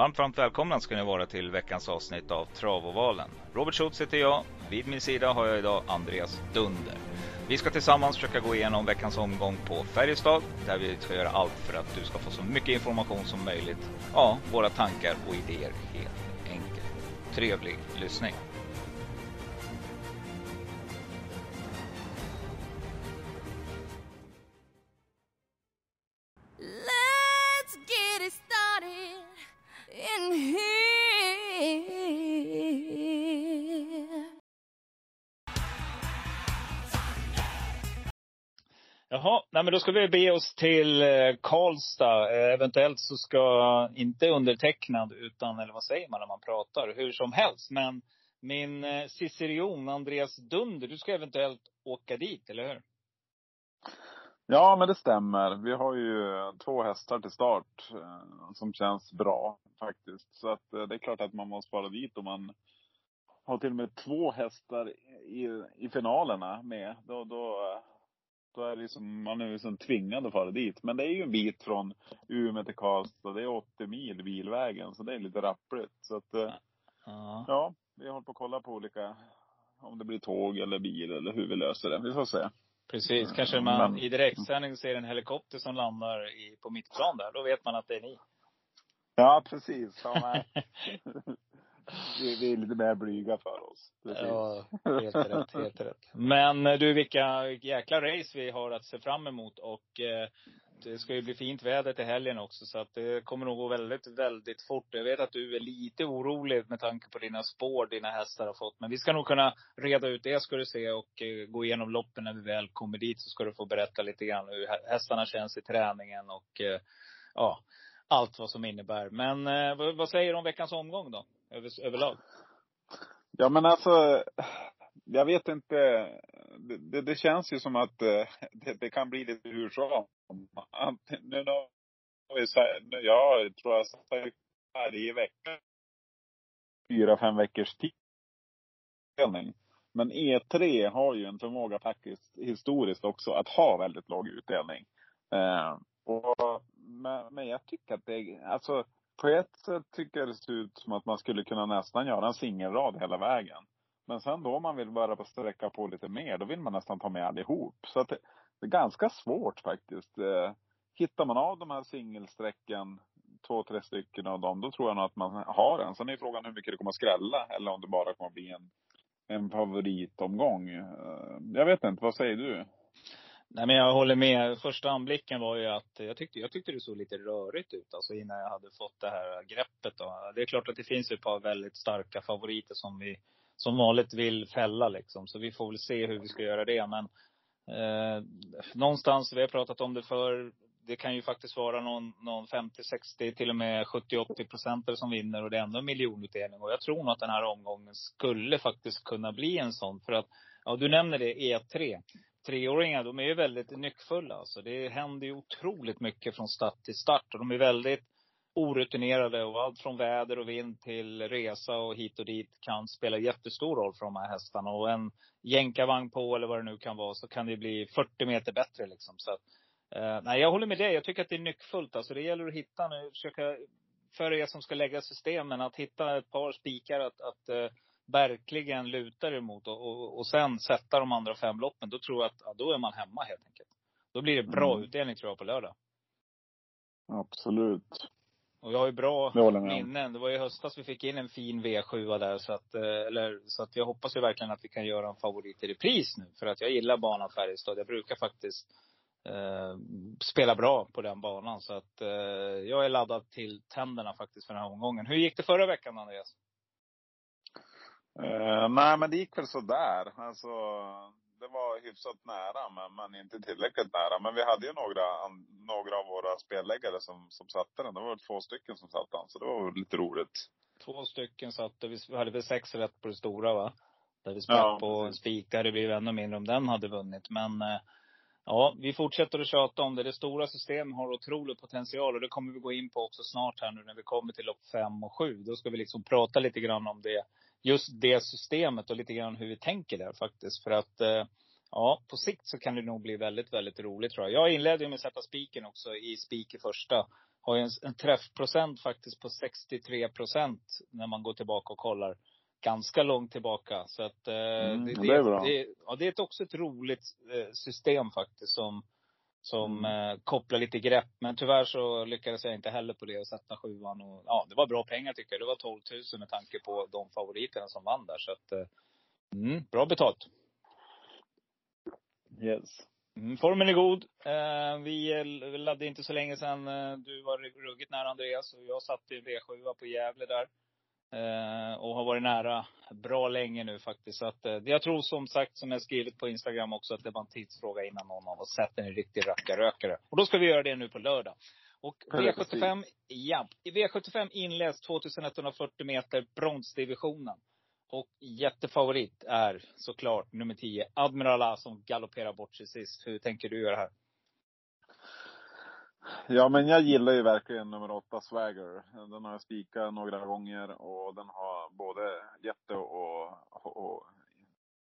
Varmt, varmt välkomna ska ni vara till veckans avsnitt av Travovalen. Robert Schultz heter jag. Vid min sida har jag idag Andreas Dunder. Vi ska tillsammans försöka gå igenom veckans omgång på Färjestad, där vi ska göra allt för att du ska få så mycket information som möjligt. Ja, våra tankar och idéer helt enkelt. Trevlig lyssning. Nej men då ska vi be oss till eh, Karlstad. Eh, eventuellt så ska, inte undertecknad, utan, eller vad säger man när man pratar, hur som helst. Men min eh, Cicerion, Andreas Dunder, du ska eventuellt åka dit, eller hur? Ja, men det stämmer. Vi har ju två hästar till start som känns bra faktiskt. Så att det är klart att man måste vara dit om man har till och med två hästar i, i finalerna med. Då, då, då är det liksom, man är liksom tvingad att fara dit. Men det är ju en bit från Umeå till Karlstad. Det är 80 mil bilvägen, så det är lite rappligt. Så att, eh, Ja. ja, vi håller på att kolla på olika, om det blir tåg eller bil eller hur vi löser det. Vi får se. Precis. Kanske man i direktsändning ser en helikopter som landar i, på mittplan där. Då vet man att det är ni. Ja, precis. Ja. vi, vi är lite mer blyga för oss. Precis. Ja, helt rätt, helt rätt. Men eh, du, vilka jäkla race vi har att se fram emot. Och eh, det ska ju bli fint väder till helgen också. Så att det kommer nog gå väldigt, väldigt fort. Jag vet att du är lite orolig med tanke på dina spår dina hästar har fått. Men vi ska nog kunna reda ut det ska du se. Och eh, gå igenom loppen när vi väl kommer dit. Så ska du få berätta lite grann hur hä- hästarna känns i träningen. Och eh, ja, allt vad som innebär. Men eh, vad, vad säger du om veckans omgång då? Över, överlag? Ja, men alltså, jag vet inte. Det, det, det känns ju som att eh, det, det kan bli lite hur som. Nu har jag tror jag sagt varje vecka. Fyra, fem veckors tid. Men E3 har ju en förmåga faktiskt historiskt också att ha väldigt låg utdelning. Eh, och, men, men jag tycker att det, alltså på ett sätt tycker jag det ser ut som att man skulle kunna nästan göra en singelrad hela vägen. Men sen då om man vill börja sträcka på lite mer, då vill man nästan ta med allihop. Så att det, det är ganska svårt faktiskt. Eh, hittar man av de här singelsträcken, två, tre stycken av dem, då tror jag nog att man har en. Sen är frågan hur mycket det kommer att skrälla eller om det bara kommer att bli en, en favoritomgång. Eh, jag vet inte, vad säger du? Nej men jag håller med. Första anblicken var ju att jag tyckte, jag tyckte det såg lite rörigt ut alltså innan jag hade fått det här greppet då. Det är klart att det finns ett par väldigt starka favoriter som vi som vanligt vill fälla liksom. Så vi får väl se hur vi ska göra det. Men eh, någonstans, vi har pratat om det för det kan ju faktiskt vara någon, någon 50, 60, till och med 70, 80 procentare som vinner och det är ändå en miljonutdelning. Och jag tror nog att den här omgången skulle faktiskt kunna bli en sån. För att, ja du nämner det, E3 treåringar, de är ju väldigt nyckfulla. Alltså. Det händer ju otroligt mycket från start till start. Och de är väldigt orutinerade och allt från väder och vind till resa och hit och dit kan spela jättestor roll för de här hästarna. Och en jänkarvagn på eller vad det nu kan vara så kan det bli 40 meter bättre liksom. Så att, eh, nej, jag håller med dig. Jag tycker att det är nyckfullt. Alltså det gäller att hitta nu, försöka, för er som ska lägga systemen, att hitta ett par spikar att, att eh, verkligen lutar emot och, och, och sen sätta de andra fem loppen. Då tror jag att, ja, då är man hemma helt enkelt. Då blir det bra Mm. utdelning tror jag på lördag. Absolut. Och jag har ju bra Det minnen. Det var i höstas vi fick in en fin V7 där. Så att, eh, eller, så att jag hoppas ju verkligen att vi kan göra en favorit i repris nu. För att jag gillar banan Färjestad. Jag brukar faktiskt eh, spela bra på den banan. Så att eh, jag är laddad till tänderna faktiskt för den här omgången. Hur gick det förra veckan Andreas? Eh, nej, men det gick väl sådär. Alltså, det var hyfsat nära, men, men inte tillräckligt nära. Men vi hade ju några, an- några av våra spelläggare som, som satte den. Det var två stycken som satte den, så det var lite roligt. Två stycken satte vi. Hade väl sex rätt på det stora va? Där vi sprack Ja, på precis. spik. Det blivit ännu mindre om den hade vunnit. Men eh, ja, vi fortsätter att tjata om det. Det stora systemet har otrolig potential och det kommer vi gå in på också snart här nu när vi kommer till lopp fem och sju. Då ska vi liksom prata lite grann om det. Just det systemet och lite grann hur vi tänker där faktiskt. För att eh, ja, på sikt så kan det nog bli väldigt, väldigt roligt tror jag. Jag inledde ju med att sätta spiken också i spik i första. har ju en, en träffprocent faktiskt på 63 procent när man går tillbaka och kollar. Ganska långt tillbaka. Så att eh, Mm, det, det är bra. Det, ja, det är också ett roligt eh, system faktiskt som, som Mm. eh, kopplar lite grepp. Men tyvärr så lyckades jag inte heller på det och sätta sjuan. Och, ja, det var bra pengar tycker jag. Det var 12 000 med tanke på de favoriterna som vann där. Så att, eh, mm, bra betalt. Yes. Mm, formen är god. Eh, vi eh, laddade inte så länge sedan. Eh, du var ruggigt nära Andreas och jag satt i en V7 på Gävle där. Eh, och har varit nära bra länge nu faktiskt. Så att, eh, jag tror som sagt, som jag skrivit på Instagram också, att det var en tidsfråga innan någon av oss sätter en riktig rackarrökare. Och då ska vi göra det nu på lördag. Och V75, ja, i V75 inleds 2140 meter, bronsdivisionen. Och jättefavorit är såklart nummer 10, Admiral A som galopperar bort sig sist. Hur tänker du göra här? Ja, men jag gillar ju verkligen nummer åtta, Swagger. Den har jag spikat några gånger och den har både jätte och, och, och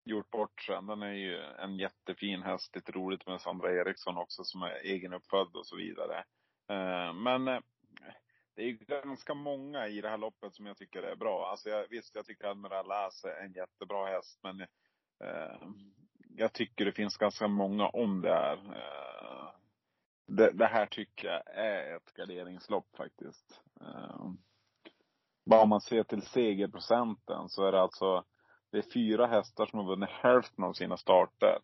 gjort bort sen. Den är ju en jättefin häst. Lite roligt med Sandra Eriksson också som är egenuppfödd och så vidare. Eh, men eh, det är ju ganska många i det här loppet som jag tycker är bra. Alltså jag, visst, jag tycker Admiral As är en jättebra häst, men eh, jag tycker det finns ganska många om det här. Eh, Eh, det, det här tycker jag är ett garderingslopp faktiskt. Eh, bara om man ser till segerprocenten så är det alltså, det är fyra hästar som har vunnit hälften av sina starter.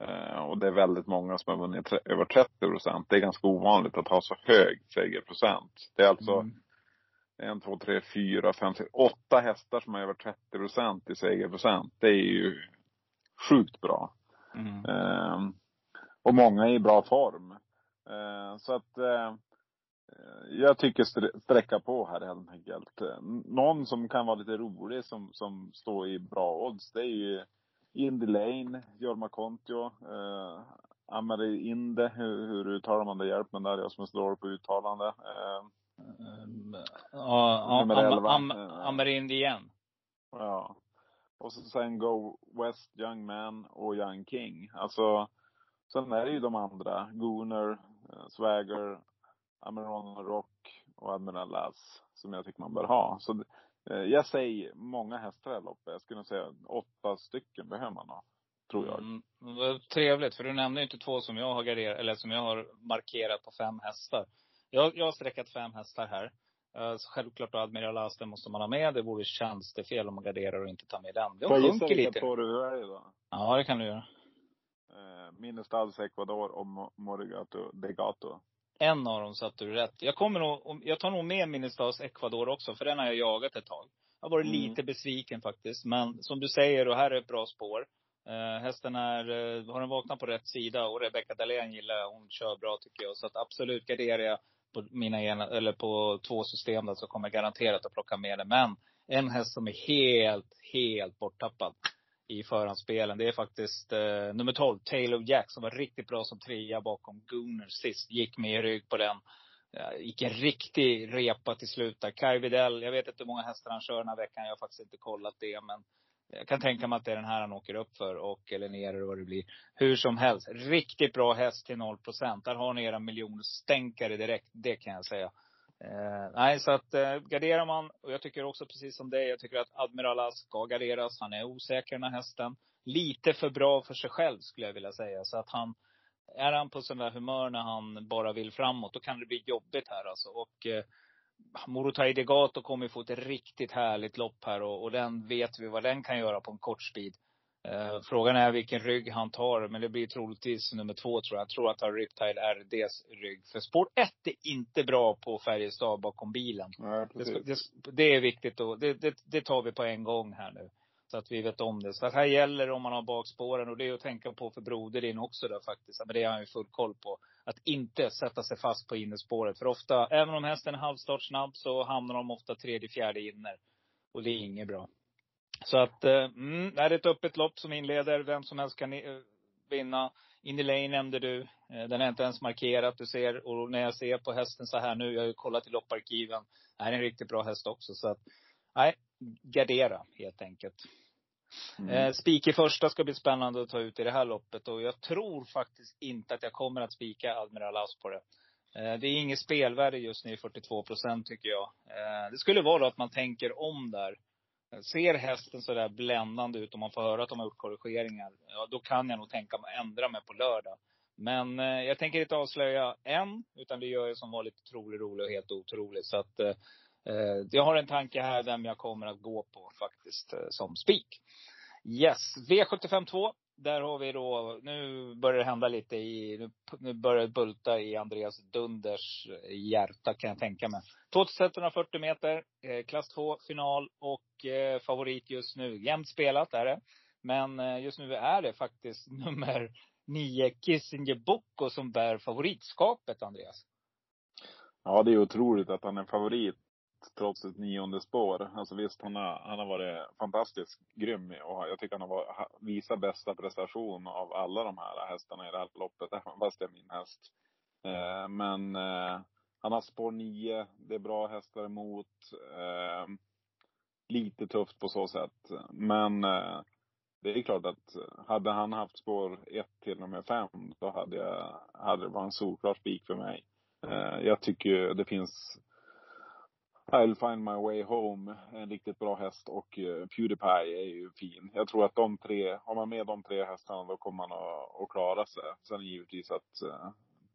Eh, och det är väldigt många som har vunnit tre- över 30 procent. Det är ganska ovanligt att ha så hög segerprocent. Det är alltså Mm. en, två, tre, fyra, fem, sex, åtta hästar som har över 30 procent i segerprocent. Det är ju sjukt bra. Mm. Ehm, och många är i bra form. Ehm, så att eh, jag tycker sträcka på här helt enkelt. Eh, Någon som kan vara lite rolig som, som står i bra odds, det är ju Indy Lane, Jorma Kontio, eh, Amari Inde, hur, hur uttalar man det? Hjälp mig där, jag som är så dålig på uttalande. Mm. Ja, ja, Nummer Am- 11. Am- Eh. Amarind igen. Ja. Och så sen Go West, Young Man och Young King. Alltså, sen är det ju de andra. Eh, Swagger, Ameron Rock och Admiral Lass som jag tycker man bör ha. Så eh, jag säger många hästar i det loppet. Jag skulle säga åtta stycken behöver man ha. Tror jag. Mm, trevligt, för du nämnde ju inte två som jag har garderat, eller som jag har markerat på fem hästar. Jag, jag har sträckat fem hästar här. Eh, så självklart Admiral As, den måste man ha med. Det vore tjänstefel om man garderar och inte tar med den. De Får jag gissa sjunker vilka lite. två du väljer då? Ja, det kan du göra. Minnestads Ecuador och Mo- Morigato Degato. En av dem satte du rätt. Jag kommer nog, jag tar nog med Minnestads Ecuador också, för den har jag jagat ett tag. Jag har varit Mm. lite besviken faktiskt. Men som du säger, och här är ett bra spår. Eh, hästen är, eh, har den vaknat på rätt sida och Rebecca Dahlén gillar jag. Hon kör bra tycker jag. Så att absolut garderar jag på mina ena, eller på två system där så kommer jag garanterat att plocka med den. Men en häst som är helt, helt borttappad i förhandsspelen. Det är faktiskt eh, nummer 12, Taylor Jack, som var riktigt bra som trea bakom Gunner sist. Gick med i rygg på den. Ja, gick en riktig repa till slut där. Kai Widell, jag vet inte hur många hästar han kör den här veckan. Jag har faktiskt inte kollat det. Men jag kan tänka mig att det är den här han åker upp för. Och, eller ner eller vad det blir. Hur som helst. Riktigt bra häst till 0 Där har ni era miljonstänkare direkt. Det kan jag säga. Eh, nej, så att eh, garderar man, och jag tycker också precis som dig, jag tycker att Admiral As ska garderas. Han är osäker den här hästen. Lite för bra för sig själv skulle jag vilja säga. Så att han, är han på sån där humör när han bara vill framåt, då kan det bli jobbigt här alltså. Och eh, Morotai Degato kommer ju få ett riktigt härligt lopp här och, och den vet vi vad den kan göra på en kort speed. Eh, frågan är vilken rygg han tar, men det blir troligtvis nummer två tror jag. Jag tror att han tar Riptide RDs rygg. För spår ett är inte bra på Färjestad bakom bilen. Ja, Det, det, det är viktigt och det, det, det tar vi på en gång här nu. Så att vi vet om det. Så att här gäller det om man har bakspåren och det är att tänka på för Broder din också där faktiskt. Men det har han ju full koll på. Att inte sätta sig fast på innerspåret. För ofta, även om hästen är halvstartsnabb så hamnar de ofta tredje, fjärde inner. Och det är inget bra. Så att, eh, mm, det är ett öppet lopp som inleder. Vem som helst kan eh, vinna. Indy Lane nämnde du. Eh, Den är inte ens markerad. Du ser, och när jag ser på hästen så här nu, jag har ju kollat i lopparkiven. Det här är en riktigt bra häst också. Så att, nej, gardera helt enkelt. Mm. Spik i första ska bli spännande att ta ut i det här loppet. Och jag tror faktiskt inte att jag kommer att spika Admiral As på det. Det är inget spelvärde just nu, 42 procent tycker jag. Det skulle vara då att man tänker om där. Eh, ser hästen sådär bländande ut, och man får höra att de har gjort korrigeringar, ja då kan jag nog tänka mig att ändra mig på lördag. Men eh, jag tänker inte avslöja än, utan det gör jag som vanligt otroligt roligt och helt otroligt. Så att eh, eh, jag har en tanke här vem jag kommer att gå på faktiskt eh, som spik. Yes, V75 2 där har vi då, nu börjar det hända lite i, nu, nu börjar det bulta i Andreas Dunders hjärta kan jag tänka mig. 2140 meter, eh, klass 2 final och eh, favorit just nu. Jämnt spelat är det. Men eh, just nu är det faktiskt nummer 9, Kissinger Boko, som bär favoritskapet, Andreas. Ja, det är otroligt att han är favorit trots ett nionde spår. Alltså visst, han har, han har varit fantastiskt grym och jag tycker han har varit, visat bästa prestation av alla de här hästarna i det här loppet, även fast det är min häst. Eh, men eh, han har spår nio, det är bra hästar emot. Eh, lite tufft på så sätt. Men eh, det är klart att hade han haft spår ett till och med fem, då hade, jag, hade det varit en solklar spik för mig. Eh, jag tycker det finns I'll find my way home, en riktigt bra häst och eh, Pewdiepie är ju fin. Jag tror att de tre, har man med de tre hästarna då kommer man att, att klara sig. Sen givetvis att eh,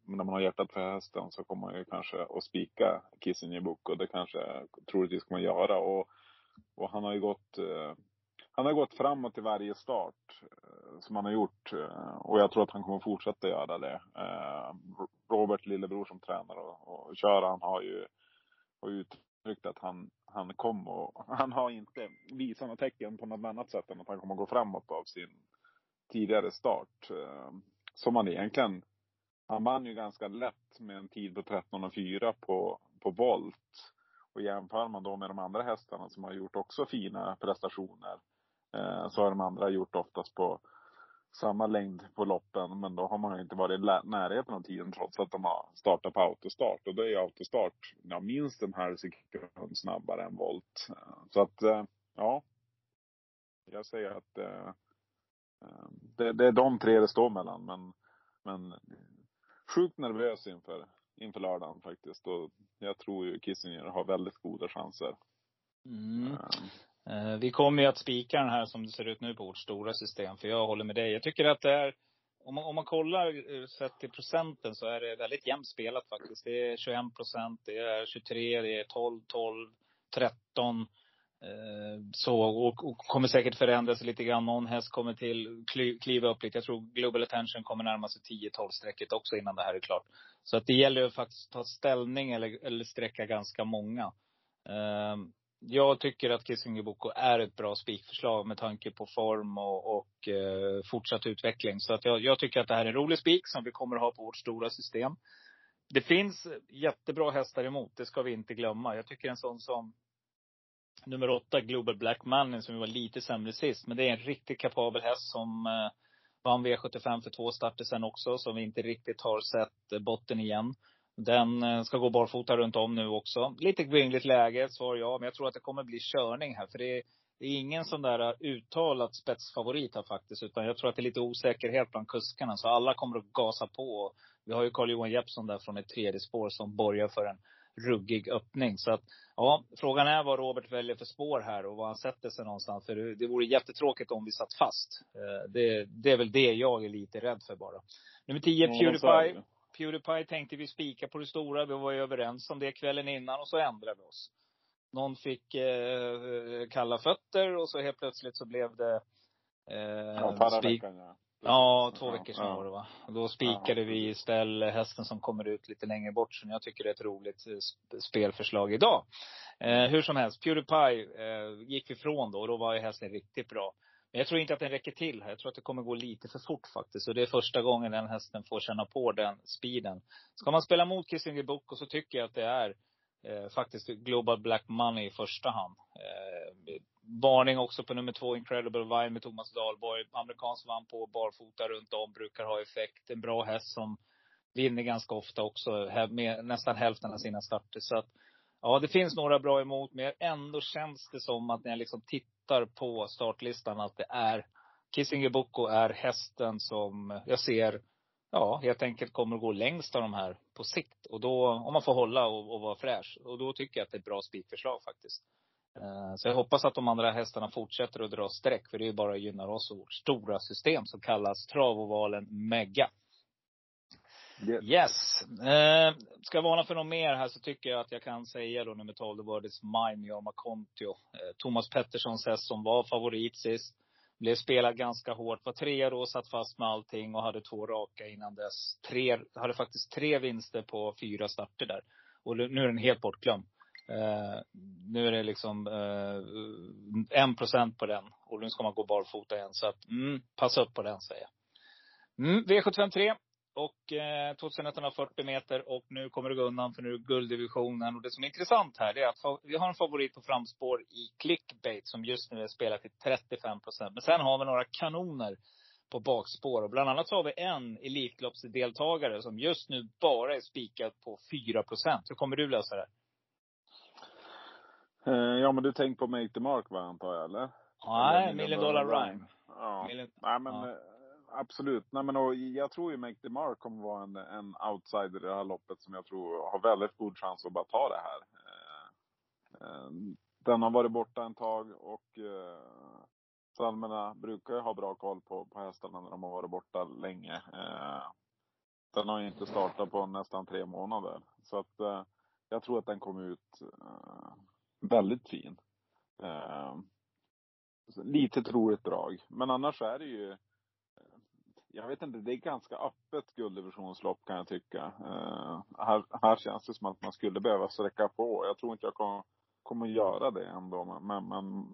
när man har hjärtat för hästen så kommer man ju kanske att spika Kissinger Book och det kanske troligtvis kommer man göra. Och, och han har ju gått eh, han har gått framåt i varje start som han har gjort och jag tror att han kommer fortsätta göra det. Robert Lillebror som tränar och, och kör, han har ju och ut uttryckt att han, han kom och han har inte visat några tecken på något annat sätt än att han kommer att gå framåt av sin tidigare start. Eh, som han egentligen, han vann ju ganska lätt med en tid på 13.04 på, på volt. Och jämför man då med de andra hästarna som har gjort också fina prestationer, eh, så har de andra gjort oftast på samma längd på loppen, men då har man inte varit i närheten av tiden trots att de har startat på autostart. Och då är autostart ja, minst en halv sekund snabbare än volt. Så att, eh, ja. Jag säger att eh, eh, det, det är de tre det står mellan, men, men sjukt nervös inför, inför lördagen faktiskt. Och jag tror ju Kissinger har väldigt goda chanser. Mm. Eh, vi kommer ju att spika den här som det ser ut nu på vårt stora system. För jag håller med dig. Jag tycker att det är, om man, om man kollar eh, sett till procenten så är det väldigt jämnt spelat faktiskt. Det är 21 procent, det är 23, det är 12, 12, 13. Så, och, och kommer säkert förändras lite grann. Någon häst kommer till, kliva upp lite. Jag tror Global Attention kommer närma sig 10-12 strecket också innan det här är klart. Så att det gäller ju faktiskt att ta ställning eller, eller sträcka ganska många. Ehm, jag tycker att Kissinger Boko är ett bra spikförslag med tanke på form och, och eh, fortsatt utveckling. Så att jag, jag, tycker att det här är en rolig spik som vi kommer att ha på vårt stora system. Det finns jättebra hästar emot, det ska vi inte glömma. Jag tycker en sån som nummer åtta, Global Black Money, som var lite sämre sist. Men det är en riktigt kapabel häst som eh, vann V75 för två starter sen också, som vi inte riktigt har sett botten igen. Den eh, ska gå barfota runt om nu också. Lite vingligt läge, svar ja. Men jag tror att det kommer bli körning här. För det är, det är ingen sån där eh, uttalat spetsfavorit här faktiskt. Utan jag tror att det är lite osäkerhet bland kuskarna. Så alla kommer att gasa på. Vi har ju Carl-Johan Jeppsson där från ett tredje spår som borgar för en ruggig öppning. Så att, ja, frågan är vad Robert väljer för spår här och var han sätter sig någonstans. För det, det vore jättetråkigt om vi satt fast. Eh, det, det är väl det jag är lite rädd för bara. Nummer 10, Pewdiepie. Pewdiepie tänkte vi spika på det stora. Vi var ju överens om det kvällen innan och så ändrade vi oss. Någon fick eh, kalla fötter och så helt plötsligt så blev det eh, ja, förra veckan ja. Ja, två veckor sedan var det va. Då spikade ja, vi istället hästen som kommer ut lite längre bort. Så jag tycker det är ett roligt eh, spelförslag idag. Eh, hur som helst, Pewdiepie eh, gick vi ifrån då och då var ju hästen riktigt bra. Men jag tror inte att den räcker till här. Jag tror att det kommer gå lite för fort faktiskt. Och det är första gången den hästen får känna på den speeden. Ska man spela mot Kissinger Boko så tycker jag att det är eh, faktiskt Global Black Money i första hand. Eh, varning också på nummer två, Incredible Vine med Thomas Dahlborg. Amerikansk vann på barfota runt om, brukar ha effekt. En bra häst som vinner ganska ofta också, med nästan hälften av sina starter. Så att, ja, det finns några bra emot, men ändå känns det som att när jag liksom tittar på startlistan att det är Kissinger Boko är hästen som jag ser, ja, helt enkelt kommer att gå längst av de här på sikt. Och då, om man får hålla och, och vara fräsch. Och då tycker jag att det är ett bra spikförslag faktiskt. Eh, så jag hoppas att de andra hästarna fortsätter att dra streck. För det är ju bara gynnar oss och vårt stora system som kallas Travovalen Mega. Yes. Yes. Eh, ska jag varna för något mer här så tycker jag att jag kan säga då nummer 12, The World is Mine, Jorma Kontio. Eh, Thomas Petterssons häst som var favorit sist. Blev spelad ganska hårt. Var trea då, satt fast med allting och hade två raka innan dess. Tre, hade faktiskt tre vinster på fyra starter där. Och nu är den helt bortglömd. Eh, nu är det liksom eh, en procent på den. Och nu ska man gå barfota igen. Så att, mm, passa upp på den säger jag. Mm, V753 och eh, 2140 meter och nu kommer det gå undan för nu är gulddivisionen. Och det som är intressant här det är att vi har en favorit på framspår i clickbait som just nu är spelat till 35 procent. Men sen har vi några kanoner på bakspår. Och bland annat så har vi en Elitloppsdeltagare som just nu bara är spikad på 4 procent. Hur kommer du lösa det? Eh, ja men du tänker på Make the Mark va, antar jag eller? Nej, Million Dollar Rhyme. Ja. Million- Nej men ja absolut. Nej men och jag tror ju Make the Mark kommer vara en, en outsider i det här loppet som jag tror har väldigt god chans att bara ta det här. Eh, eh, Den har varit borta en tag och eh, Salmerna brukar ju ha bra koll på, på hästarna när de har varit borta länge. Eh, Den har ju inte startat på nästan tre månader. Så att eh, jag tror att den kommer ut eh, väldigt fin. Eh, lite troligt drag. Men annars är det ju eh, jag vet inte, det är ganska öppet gulddivisionslopp kan jag tycka. Eh, här, här känns det som att man skulle behöva sträcka på. Jag tror inte jag kommer, kommer göra det ändå. Men, men,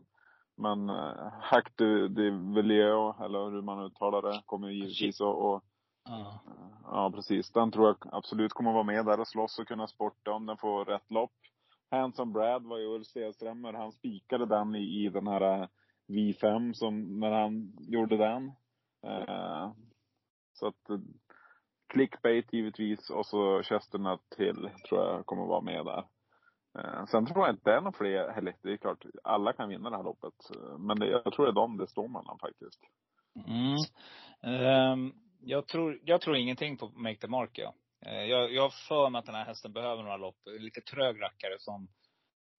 men eh, Hack de, de eller hur man uttalar det, kommer ju givetvis att och, Ja. Ja, precis. Den tror jag absolut kommer vara med där och slåss och kunna sporta om den får rätt lopp. Handsome Brad var ju Ulf Stenströmer. Han spikade den i, i den här eh, V5 som, när han gjorde den. Eh, så att eh, clickbait givetvis och så Chesternut till tror jag kommer vara med där. Eh, sen tror jag inte det är några fler, eller det är klart, alla kan vinna det här loppet. Eh, men det, jag tror det är dem det står mellan faktiskt. Mm. Um, jag, tror, jag tror ingenting på Make the Mark, ja. Eh, jag, jag har för mig att den här hästen behöver några lopp. Lite trög rackare som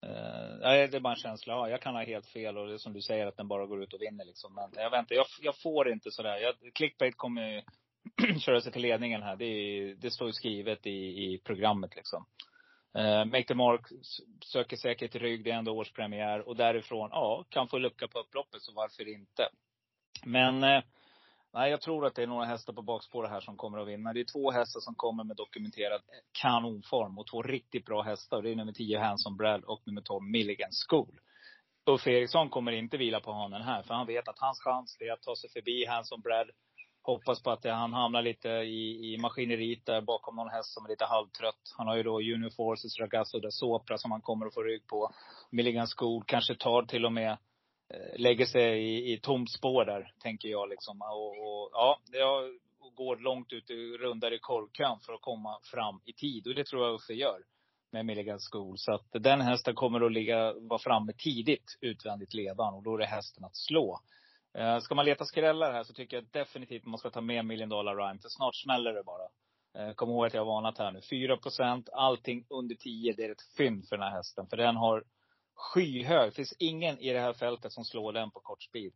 eh, nej, det är bara en känsla jag har. Jag kan ha helt fel och det är som du säger att den bara går ut och vinner liksom. Men jag väntar, jag, jag får inte sådär. Jag, clickbait kommer ju köra sig till ledningen här. Det, är, det står ju skrivet i, i programmet liksom. Eh, Make the Mark söker säkert rygg, det är ändå årspremiär. Och därifrån, ja, kan få lucka på upploppet, så varför inte? Men eh, nej, jag tror att det är några hästar på bakspåret här som kommer att vinna. Det är två hästar som kommer med dokumenterad kanonform och två riktigt bra hästar. Det är nummer 10 Hanson Brad och nummer 12 Milligan School. Uffe Eriksson kommer inte vila på hanen här, för han vet att hans chans är att ta sig förbi Hanson Brad. Hoppas på att det, han hamnar lite i, i maskineriet där bakom någon häst som är lite halvtrött. Han har ju då Junior Forces, Ragazzo da Sopra som han kommer att få rygg på. Milligan School kanske tar till och med Eh, lägger sig i, i tomt spår där, tänker jag liksom. Och, och ja, jag går långt ut i rundar i korvkön för att komma fram i tid. Och det tror jag Uffe gör med Milligan School. Så att den hästen kommer att ligga, vara framme tidigt utvändigt ledan och då är det hästen att slå. Eh, Ska man leta skrällar här så tycker jag definitivt man ska ta med Million Dollar Rhyme. För snart smäller det bara. Eh, Kom ihåg att jag har varnat här nu. 4 procent, allting under 10, det är ett fynd för den här hästen. För den har skyhög. Det finns ingen i det här fältet som slår den på kort speed.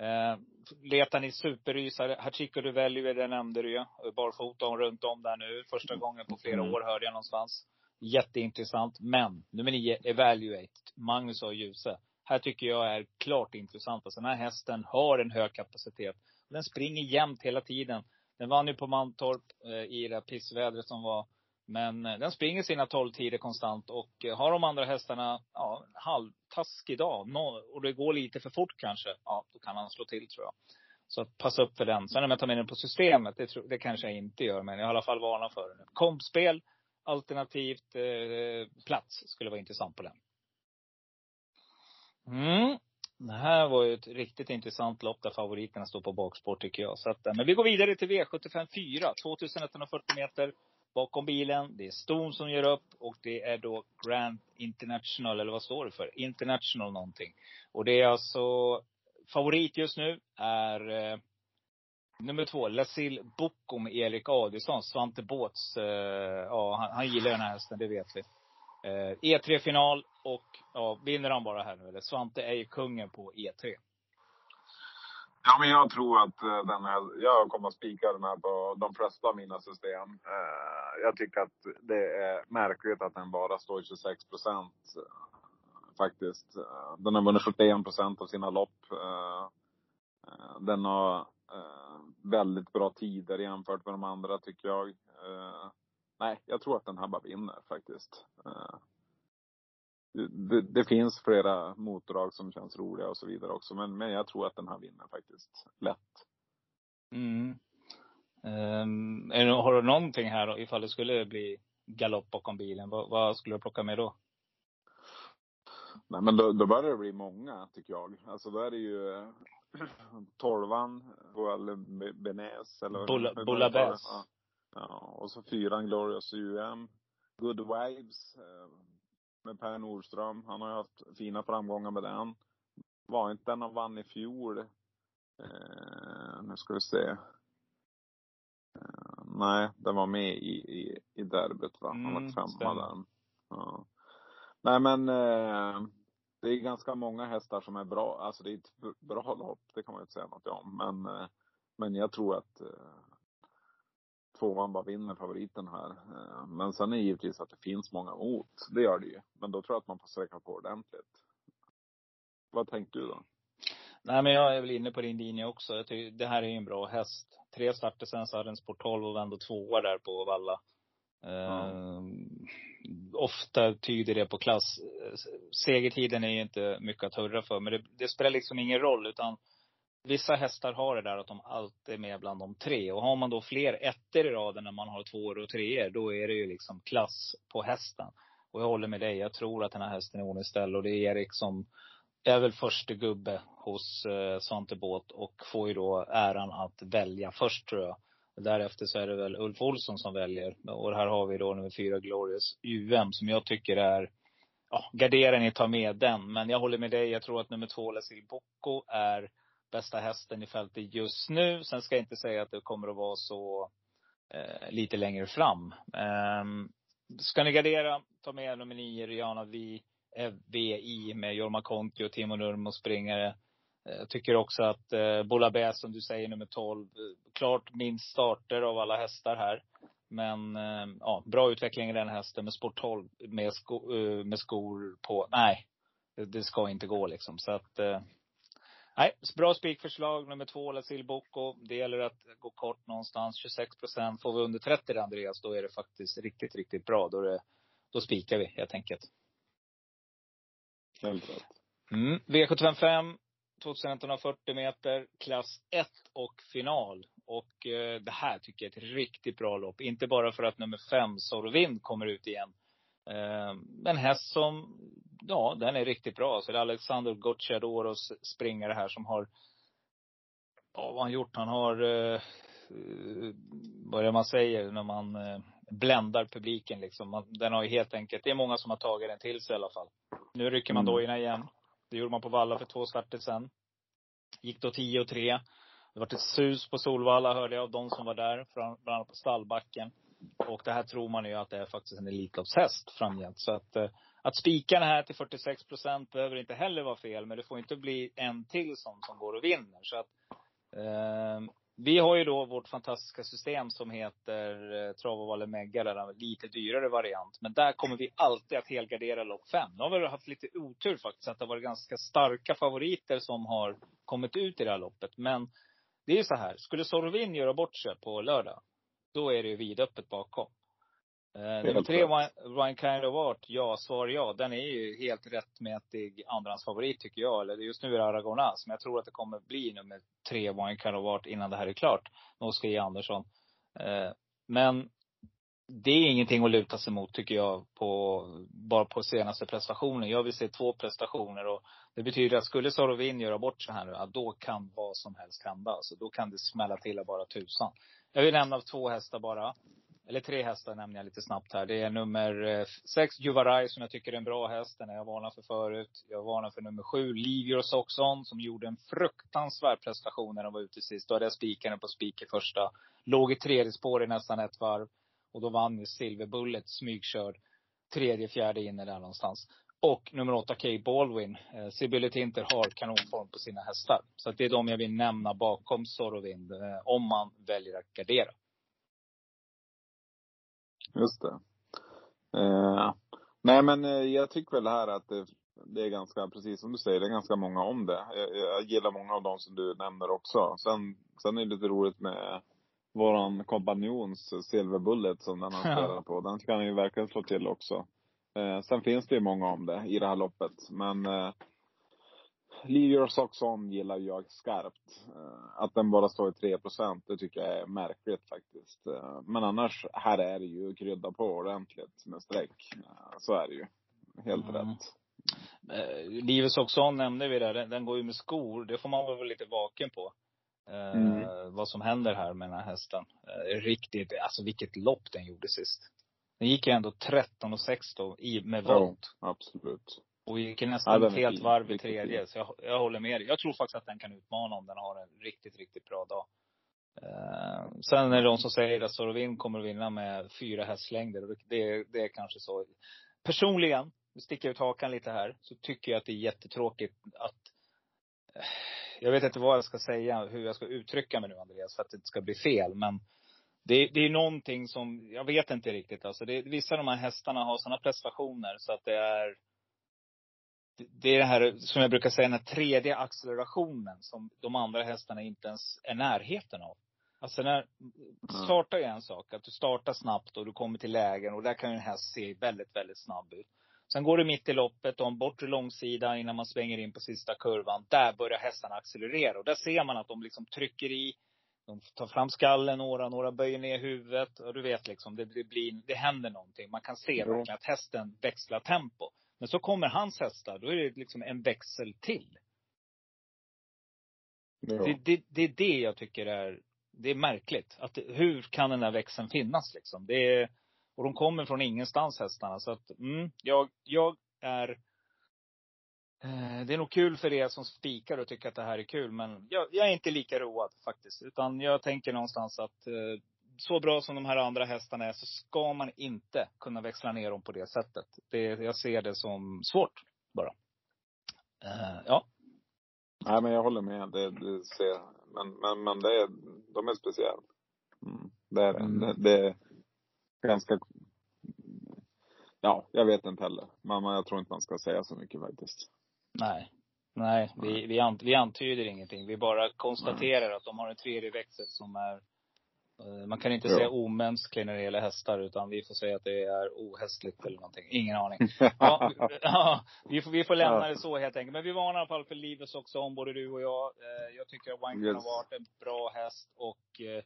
Eh, letar ni superrysare, Hachiko du väljer, det nämnde du ju. Barfota runt om där nu. Första gången på flera Mm. år hörde jag någonstans. Jätteintressant. Men nummer nio, Evaluate. Magnus och Ljuse. Här tycker jag är klart intressant. Alltså den här hästen har en hög kapacitet. Den springer jämnt hela tiden. Den vann ju på Mantorp eh, i det här pissvädret som var. Men eh, den springer sina 12 tider konstant. Och eh, har de andra hästarna, ja, en halvtaskig dag. Och det går lite för fort kanske. Ja, då kan han slå till tror jag. Så att passa upp för den. Sen om jag tar med den på systemet, det, tror, det kanske jag inte gör. Men jag har i alla fall varnat för den. Kompspel, alternativt eh, plats skulle vara intressant på den. Mm. Det här var ju ett riktigt intressant lopp där favoriterna står på bakspår tycker jag. Så att, eh, men vi går vidare till V75 4. 2140 meter bakom bilen. Det är Stone som gör upp och det är då Grand International, eller vad står det för? International någonting. Och det är alltså, favorit just nu är eh, Nummer två, Lasil Bokom, med Erik Adielsson. Svante Båts. eh, ja han, han gillar den här hästen, det vet vi. Eh, E3-final och, ja, vinner han bara här nu eller? Svante är ju kungen på E3. Ja, men jag tror att eh, den här, jag kommer att spika den här på de flesta av mina system. Eh, jag tycker att det är märkligt att den bara står 26 procent. Eh, faktiskt. Den har vunnit 41 procent av sina lopp. Den har väldigt bra tider jämfört med de andra tycker jag. Nej, jag tror att den här bara vinner faktiskt. Eh, det- det, finns flera motordrag som känns roliga och så vidare också. Men, men jag tror att den här vinner faktiskt lätt. Mm. Um, har du någonting här då, ifall det skulle bli galopp bakom bilen? Vad, vad skulle du plocka med då? Nej men då, då börjar det bli många tycker jag. Alltså då är det ju eh, tolvan, Joel Benes eller Bulla- det. Ja. ja. Och så fyran Glorious UM. Good Vibes. Med Per Nordström. Han har ju haft fina framgångar med den. Var inte den han vann i fjol? Eh, nu ska vi se. Eh, nej, den var med i, i, i derbyt va? Han Mm, var femma stämmer. där. Ja. Nej men eh, det är ganska många hästar som är bra. Alltså det är ett bra lopp, det kan man ju inte säga något om. Men, eh, men jag tror att eh, tvåan bara vinner favoriten här. Eh, men sen är det givetvis att det finns många mot. Det gör det ju. Men då tror jag att man får sträcka på ordentligt. Vad tänkte du då? Nej men jag är väl inne på din linje också. Jag tycker, det här är ju en bra häst. Tre starter sen så hade den sport 12 och vände tvåa där på Valla. Ehm, ofta tyder det på klass. Segertiden är ju inte mycket att hurra för. Men det, det spelar liksom ingen roll utan Vissa hästar har det där att de alltid är med bland de tre. Och har man då fler ettor i raden när man har tvåor och treor, då är det ju liksom klass på hästen. Och jag håller med dig. Jag tror att den här hästen är ordningställd. Och det är Erik som är väl förste gubbe hos eh, Svante Båt och får ju då äran att välja först tror jag. Därefter så är det väl Ulf Olsson som väljer. Och här har vi då nummer fyra Glorious UM som jag tycker är Ja, gardera ni tar med den. Men jag håller med dig. Jag tror att nummer två, Lasil Bocco, är bästa hästen i fältet just nu. Sen ska jag inte säga att det kommer att vara så eh, lite längre fram. Eh, ska ni gardera, ta med nummer nio, Rihanna Vi, eh, VI med Jorma Konti och Timo Nurmo springare. Jag tycker också att eh, Bola som du säger, nummer 12, eh, klart minst starter av alla hästar här. Men eh, ja, bra utveckling i den hästen med sport 12 med, sko, eh, med skor på. Nej, det, det ska inte gå liksom. Så att eh, Nej, bra spikförslag. Nummer två, Lasil Bocco. Det gäller att gå kort någonstans. 26 procent. Får vi under 30 Andreas, då är det faktiskt riktigt, riktigt bra. Då, det, då spikar vi helt enkelt. Helt rätt. Mm. V755, 2140 meter, klass 1 och final. Och eh, det här tycker jag är ett riktigt bra lopp. Inte bara för att nummer 5, Sorvind, kommer ut igen. Eh, en häst som, ja, den är riktigt bra. Så det är Alexander Gocciadoros springare här som har, ja vad har han gjort? Han har, eh, vad är det man säger när man eh, bländar publiken liksom. Man, den har ju helt enkelt, det är många som har tagit den till sig i alla fall. Nu rycker man Mm. dojorna igen. Det gjorde man på Valla för två starter sen. Gick då 10 och 3. Det var ett sus på Solvalla hörde jag av de som var där, bland annat på stallbacken. Och det här tror man ju att det är faktiskt en Elitloppshäst framgent. Så att, eh, att spika den här till 46 procent behöver inte heller vara fel. Men det får inte bli en till som, som går och vinner. Så att, eh, vi har ju då vårt fantastiska system som heter eh, Trav och Valle Megga. en lite dyrare variant. Men där kommer vi alltid att helgardera lopp fem. Nu har vi haft lite otur faktiskt, att det har varit ganska starka favoriter som har kommit ut i det här loppet. Men det är ju så här, skulle Sorvin göra bort sig på lördag, då är det ju vidöppet bakom. Eh, nummer tre, Wine Kind of Art, ja, svar ja. Den är ju helt rättmätig andrahandsfavorit tycker jag. Eller just nu är det Aragonas. Men jag tror att det kommer bli nummer tre, Wine Kind of Art, innan det här är klart. Med Oskar J. Andersson. Eh, men det är ingenting att luta sig mot tycker jag, på, bara på senaste prestationen. Jag vill se två prestationer och det betyder att skulle Sorovin göra bort sig här nu, då kan vad som helst hända. Alltså, då kan det smälla till av bara tusan. Jag vill nämna två hästar bara. eller tre hästar nämner jag lite snabbt här. Det är nummer eh, sex, Juvarai, som jag tycker är en bra häst. Den har jag varnat för förut. Jag varnar för nummer sju, Leave Your Socks On, som gjorde en fruktansvärd prestation när de var ute sist. Då hade jag spikaren på spik i första. Låg i tredje spår i nästan ett varv. Och då vann ju Silver Bullet smygkörd. Tredje, fjärde inne där någonstans. Och nummer åtta, Kate Baldwin. Eh, Sibylle Tinter har kanonform på sina hästar. Så det är de jag vill nämna bakom Sorovind. Eh, om man väljer att gardera. Just det. Eh, nej men eh, jag tycker väl här att det, det är ganska, precis som du säger, det är ganska många om det. Jag, jag gillar många av dem som du nämner också. Sen, sen är det lite roligt med våran kompanjons Silver Bullet som den han spelar på. Den kan ju verkligen slå till också. Eh, sen finns det ju många om det i det här loppet. Men eh, Leave Your Socks On gillar jag skarpt. Eh, att den bara står i 3 det tycker jag är märkligt faktiskt. Eh, men annars, här är det ju krydda på ordentligt med streck. Eh, så är det ju. Helt Mm. rätt. Eh, Livets Oxon nämnde vi där. Den, den går ju med skor. Det får man vara lite vaken på. Eh, Mm. Vad som händer här med den här hästen. Eh, riktigt, alltså vilket lopp den gjorde sist. Den gick ju ändå 13 och 16 i, med Ja, volt. absolut. Och gick Ja, nästan den ett helt varv i tredje. Så jag, jag håller med dig. Jag tror faktiskt att den kan utmana om den har en riktigt, riktigt bra dag. Eh, sen är det de som säger att Sorovin kommer att vinna med fyra hästlängder. Det, det är kanske så. Personligen, vi sticker ut hakan lite här, så tycker jag att det är jättetråkigt att eh, jag vet inte vad jag ska säga, hur jag ska uttrycka mig nu Andreas, för att det inte ska bli fel. Men det, det är någonting som, jag vet inte riktigt alltså. Det, vissa av de här hästarna har sådana prestationer så att det är det- är det här, som jag brukar säga, den här tredje accelerationen som de andra hästarna inte ens är närheten av. Alltså när, starta är en sak, att du startar snabbt och du kommer till lägen och där kan ju en häst se väldigt, väldigt snabb ut. Sen går du mitt i loppet och en bortre långsida innan man svänger in på sista kurvan. Där börjar hästarna accelerera och där ser man att de liksom trycker i. De tar fram skallen några, några böjer ner huvudet. Och du vet liksom, det, det blir, det händer någonting. Man kan se verkligen att hästen växlar tempo. Men så kommer hans hästar, då är det liksom en växel till. Ja. Det, det, det är det jag tycker är, det är märkligt. Att, hur kan den där växeln finnas liksom? Det är, och de kommer från ingenstans hästarna. Så att, mm, jag, jag är det är nog kul för er som spikar och tycker att det här är kul. Men jag, jag är inte lika road faktiskt. Utan jag tänker någonstans att eh, så bra som de här andra hästarna är så ska man inte kunna växla ner dem på det sättet. Det, jag ser det som svårt bara. Eh, ja. Nej men jag håller med. Det, det ser, men, men, men det är, de är speciella. Mm, det är. Mm. Det, det är ganska, ja, jag vet inte heller. Men jag tror inte man ska säga så mycket faktiskt. Nej. Nej, vi, vi, ant, vi antyder ingenting. Vi bara konstaterar att de har en tredje växel som är eh, man kan inte Ja. säga omänsklig när det gäller hästar, utan vi får säga att det är ohästligt eller någonting. Ingen aning. Ja, ja, vi, får, vi får lämna det så helt enkelt. Men vi varnar i alla fall för Livets också om, både du och jag. Eh, Jag tycker att Wanken Yes. har varit en bra häst och eh,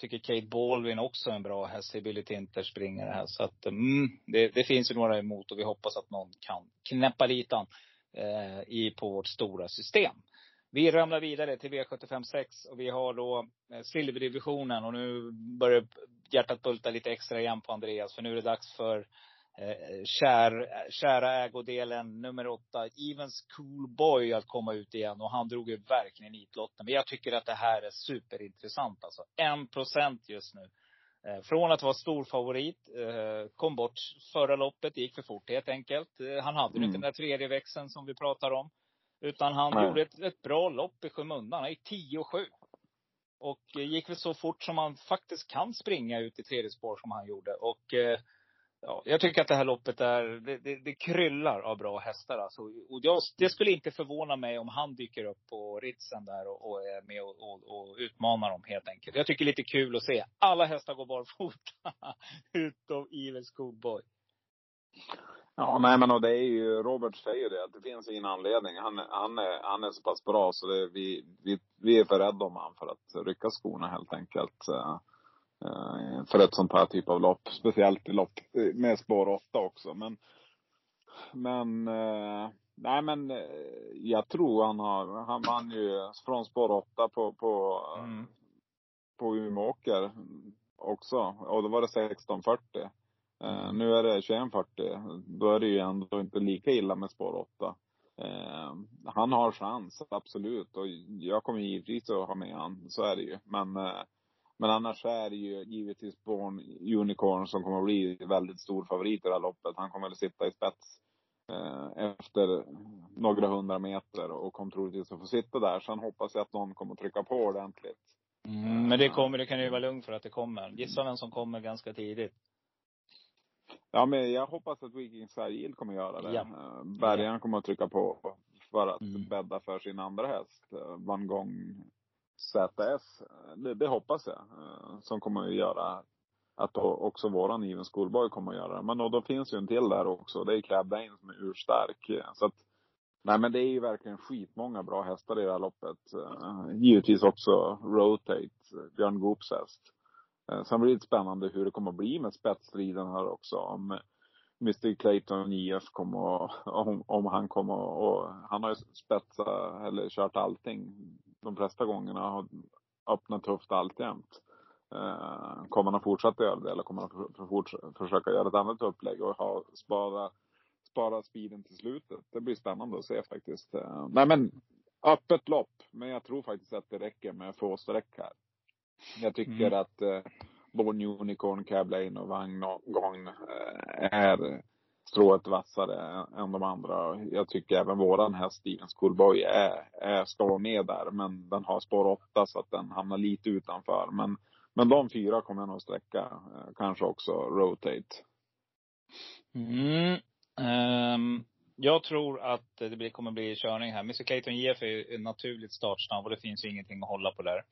tycker Kate Baldwin också är en bra häst. Sibylle Tinter springer det här. Så att, mm, det, det finns ju några emot och vi hoppas att någon kan knäppa dit han eh, i, på vårt stora system. Vi ramlar vidare till V756 och vi har då eh, silverdivisionen och nu börjar hjärtat bulta lite extra igen på Andreas för nu är det dags för eh, kär, kära ägodelen nummer åtta, Evens Cool Boy att komma ut igen och han drog ju verkligen nitlotten. Men jag tycker att det här är superintressant alltså. En procent just nu. Eh, Från att vara stor favorit, eh, kom bort förra loppet, det gick för fort helt enkelt. Eh, Han hade Mm. inte den där tredje växeln som vi pratar om. Utan han Nej. gjorde ett, ett bra lopp i skymundan. Han gick 10-7. Och eh, gick väl så fort som man faktiskt kan springa ut i tredje spår som han gjorde. Och ja, jag tycker att det här loppet är, det, det, det kryllar av bra hästar alltså. Och jag, det skulle inte förvåna mig om han dyker upp på Ritsen där och, och är med och, och, och utmanar dem helt enkelt. Jag tycker det är lite kul att se. Alla hästar går barfota. Utom Evil Schoolboy. Ja, nej men och det är ju, Robert säger det, att det finns ingen anledning. Han, är- han, är, han är så pass bra så det, vi, vi, vi är för rädda om han för att rycka skorna helt enkelt. Eh, För ett sånt här typ av lopp. Speciellt i lopp eh, med spår 8 också. Men, men, eh, nej men jag tror han har, han vann ju från spår 8 på, på, Mm. på Umeåker. också. Och då var det 1640. Eh, nu är det 2140. Då är det ju ändå inte lika illa med spår 8. Eh, han har chans, absolut. Och jag kommer givetvis att ha med han. Så är det ju. Men, men annars är det ju givetvis Born Unicorn som kommer att bli väldigt stor favorit i det här loppet. Han kommer att sitta i spets eh, efter några hundra meter och kommer troligtvis att få sitta där. Sen hoppas jag att någon kommer att trycka på ordentligt. Mm, men det kommer, det kan du ju vara lugn för att det kommer. Gissa vem som kommer ganska tidigt. Ja, men jag hoppas att Vikings Yield kommer göra det. Ja. Eh, Bergaren kommer att trycka på för att Mm. bädda för sin andra häst, eh, Van Gogh ZF. Det, det hoppas jag. Eh, som kommer att göra att också våran Even Schoolboy kommer att göra det. Men då, då finns ju en till där också. Det är Clab Dane som är urstark. Så att, nej men det är ju verkligen skitmånga bra hästar i det här loppet. Eh, givetvis också Rotate, Björn Goops häst. Eh, sen blir det spännande hur det kommer att bli med spetsstriden här också. Om Mr Clayton JF kommer att, om, om han kommer att- och han har ju spetsat eller kört allting de flesta gångerna. Har öppnat tufft alltjämt. Eh, kommer han att fortsätta göra det eller kommer han att för, för, försöka göra ett annat upplägg och ha, spara, spara speeden till slutet? Det blir spännande att se faktiskt. Eh, nej men, öppet lopp. Men jag tror faktiskt att det räcker med få streck här. Jag tycker Mm. att eh, Born Unicorn, Cab Lane och Vagn Gång eh, är strået vassare än de andra. Jag tycker även våran häst Steven Schoolboy är, är, ska vara med där. Men den har spår 8 så att den hamnar lite utanför. Men, men de fyra kommer jag nog sträcka. Eh, kanske också Rotate. Mm. Um, jag tror att det blir, kommer bli körning här. Mr Clayton Jeff är ju naturligt startsnabb och det finns ju ingenting att hålla på där.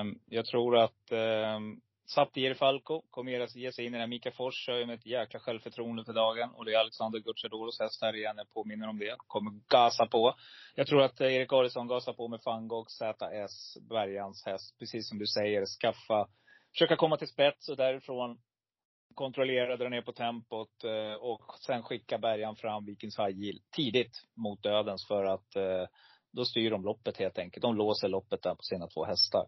Um, jag tror att um, Saptier Falco kommer att ge sig in i den här. Mika Fors kör ju med ett jäkla självförtroende för dagen. Och det är Alexander Gucciadoros häst här igen, jag påminner om det. Kommer gasa på. Jag tror att eh, Erik Adielsson gasar på med Fangog, ZS, Bergans häst. Precis som du säger, skaffa, försöka komma till spets och därifrån kontrollera, dra ner på tempot eh, och sen skicka Bergan fram Vikings High Yield tidigt mot dödens för att eh, då styr de loppet helt enkelt. De låser loppet där på sina två hästar.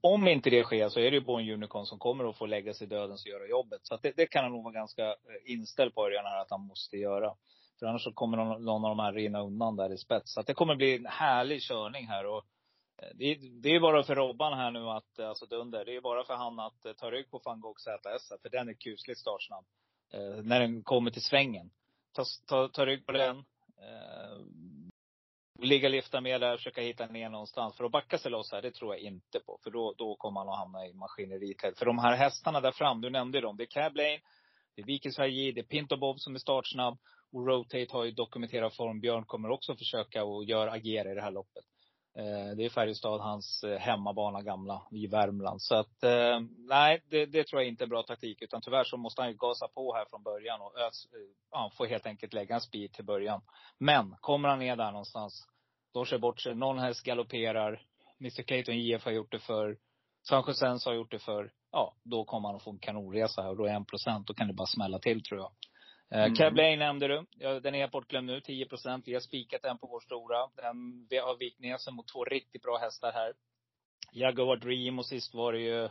Om inte det sker så är det ju Born Unicorn som kommer att få lägga sig i dödens och göra jobbet. Så att det, det kan han nog vara ganska eh, inställd på Örjan här att han måste göra. För annars så kommer någon, någon av de här rinna undan där i spets. Så att det kommer bli en härlig körning här. Och eh, det, är- det är bara för Robban här nu att, eh, alltså Dunder, det är bara för han att ta rygg på van Gogh ZS. För den är kusligt startsnabb. Eh, när den kommer till svängen. Ta, ta, ta rygg på den. Eh, ligga lifta med där, försöka hitta ner någonstans. För att backa sig loss här, det tror jag inte på. För då, då kommer han att hamna i maskineriet. För de här hästarna där fram, du nämnde dem. Det är Cab Lane, det är Vikings Haji, det är Pinto Bob som är startsnabb. Och Rotate har ju dokumenterad form. Björn kommer också försöka och gör, agera i det här loppet. Eh, det är Färjestad, hans eh, hemmabana gamla i Värmland. Så att, eh, nej, det, det tror jag inte är en bra taktik. Utan tyvärr så måste han ju gasa på här från början och ös, ja, får helt enkelt lägga en speed till början. Men kommer han ner där någonstans, då kör bort sig. Någon häst galopperar. Mr Clayton JF har gjort det för San Sens har gjort det för Ja, då kommer han att få en kanonresa här och då är en procent. Då kan det bara smälla till tror jag. Mm. Mm. Lane nämnde du. Ja, den är bortglömd nu, 10 procent. Vi har spikat den på vår stora. Den, vi har vikt ner sig mot två riktigt bra hästar här. Jaguar Dream och sist var det ju,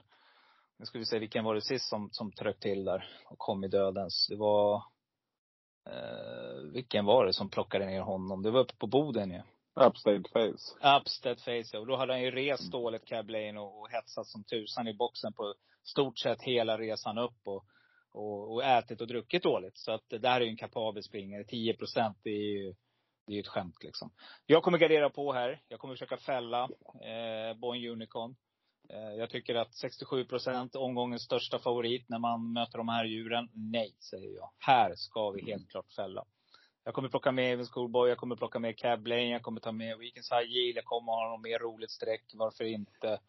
nu ska vi se vilken var det sist som, som tröck till där och kom i dödens. Det var, eh, vilken var det som plockade ner honom? Det var uppe på Boden ju. Upstate face. Upstead face, ja. Och då hade han ju rest dåligt Cab Lane och, och hetsat som tusan i boxen på stort sett hela resan upp och, och, och ätit och druckit dåligt. Så att det där är ju en kapabel springare. 10 procent, det är ju, det är ju ett skämt liksom. Jag kommer gardera på här. Jag kommer försöka fälla eh, Boy Unicorn. Eh, jag tycker att 67 procent, omgångens största favorit när man möter de här djuren. Nej, säger jag. Här ska vi helt klart fälla. Jag kommer plocka med Even Schoolboy, jag kommer plocka med Cab Lane, jag kommer ta med Weekends High Yield, jag kommer ha något mer roligt streck. Varför inte?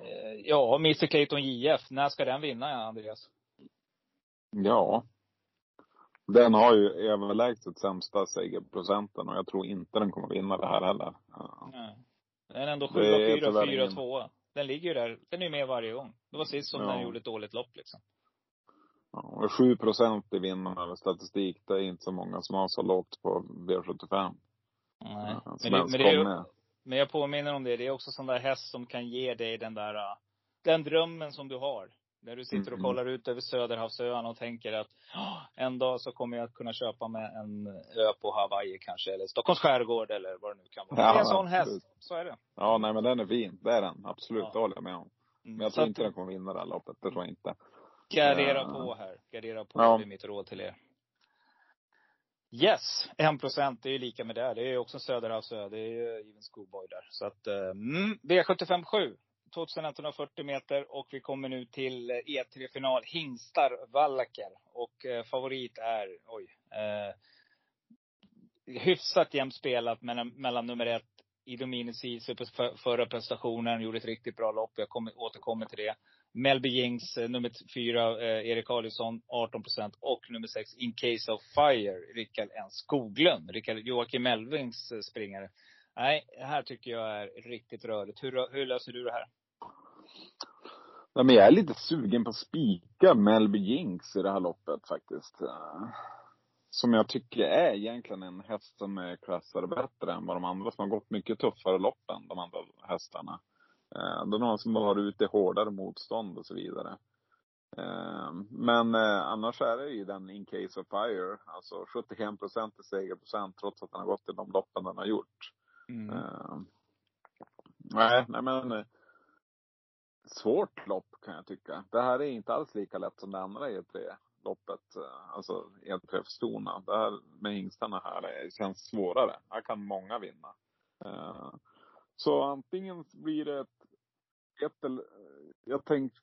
Eh, ja, Mr Clayton JF. När ska den vinna, Andreas? Ja. Den har ju överlägset sämsta segerprocenten och jag tror inte den kommer vinna det här heller. Ja. Nej. Den är ändå Det 7 är 4 tyvärr 4 ingen- 2 Den ligger ju där. Den är ju med varje gång. Det var sist som Ja. den gjorde ett dåligt lopp liksom. Ja, och 7 procent i vinnarstatistik, det är inte så många som har så lågt på V75. Nej. Ja, Men, det, men, det är, ju- men jag påminner om det. Det är också sån där häst som kan ge dig den där, den drömmen som du har. När du sitter och Mm. kollar ut över Söderhavsöarna och tänker att "Ah, en dag så kommer jag att kunna köpa mig en ö på Hawaii kanske, eller Stockholms skärgård eller vad det nu kan vara. Ja, det är en sån absolut. häst. Så är det. Ja, nej men den är fin. Det är den. Absolut, Ja. det håller jag med om. Mm. Men jag Så tror att inte den kommer vinna det här loppet. Det tror jag inte. Gardera Ja. på här. Gardera på, Ja. det är mitt råd till er. Yes, en procent, det är ju lika med det. Det är ju också Söderhavsö. Det är ju Even Schoolboy där. Så att, eh, mm, V75 7. 2140 meter och vi kommer nu till E3-final. Hingstar Vallaker. Och eh, favorit är, oj. Eh, hyfsat jämnt spelat mellan, mellan nummer ett Idomine Ceesay på för, förra prestationen. Gjorde ett riktigt bra lopp. Jag kommer, återkommer till det. Melby Jings, eh, nummer fyra, eh, Erik Adielsson, 18 procent. Och nummer sex, In Case of Fire, Rickard N Skoglund. Rickard, Joakim Melvings springare. Nej, det här tycker jag är riktigt rörigt. Hur, hur löser du det här? Nej, men jag är lite sugen på att spika Melby Jinx i det här loppet faktiskt. Som jag tycker är egentligen en häst som är klassad bättre än vad de andra som har gått mycket tuffare lopp än de andra hästarna. Eh, Det är någon som har ute hårdare motstånd och så vidare. Eh, Men eh, annars är det ju den In Case of Fire. Alltså 71 procent i segerprocent trots att den har gått i de loppen den har gjort. Mm. Nej, nej men. Svårt lopp kan jag tycka. Det här är inte alls lika lätt som det andra E3-loppet. Eh, alltså E3 för stona. Det här med hingstarna här känns svårare. Här kan många vinna. Eh, så antingen blir det ett, ett jag tänkte